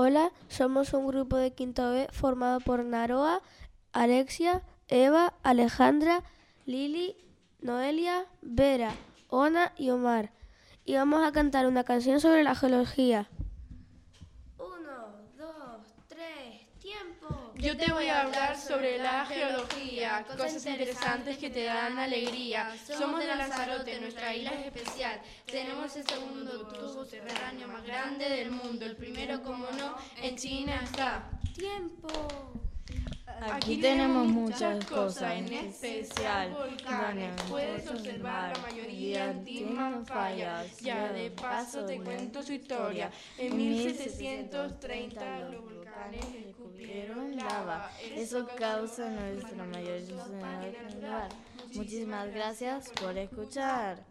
Hola, somos un grupo de quinto B formado por Naroa, Alexia, Eva, Alejandra, Lili, Noelia, Vera, Ona y Omar. Y vamos a cantar una canción sobre la geología. Uno, dos, tres, tiempo. Yo te voy a hablar sobre la geología, cosas interesantes que te dan alegría. Somos de Lanzarote, nuestra isla es especial. Tenemos el segundo tubo subterráneo más grande del mundo. El primero, como no, en China está. Tiempo. Aquí tenemos muchas cosas, en especial volcanes. Puedes observar la mayoría tienen fallas. Ya de paso te cuento su historia. En 1730 los volcanes descubrieron lava. Eso causa nuestra mayor lugar. Muchísimas gracias por escuchar.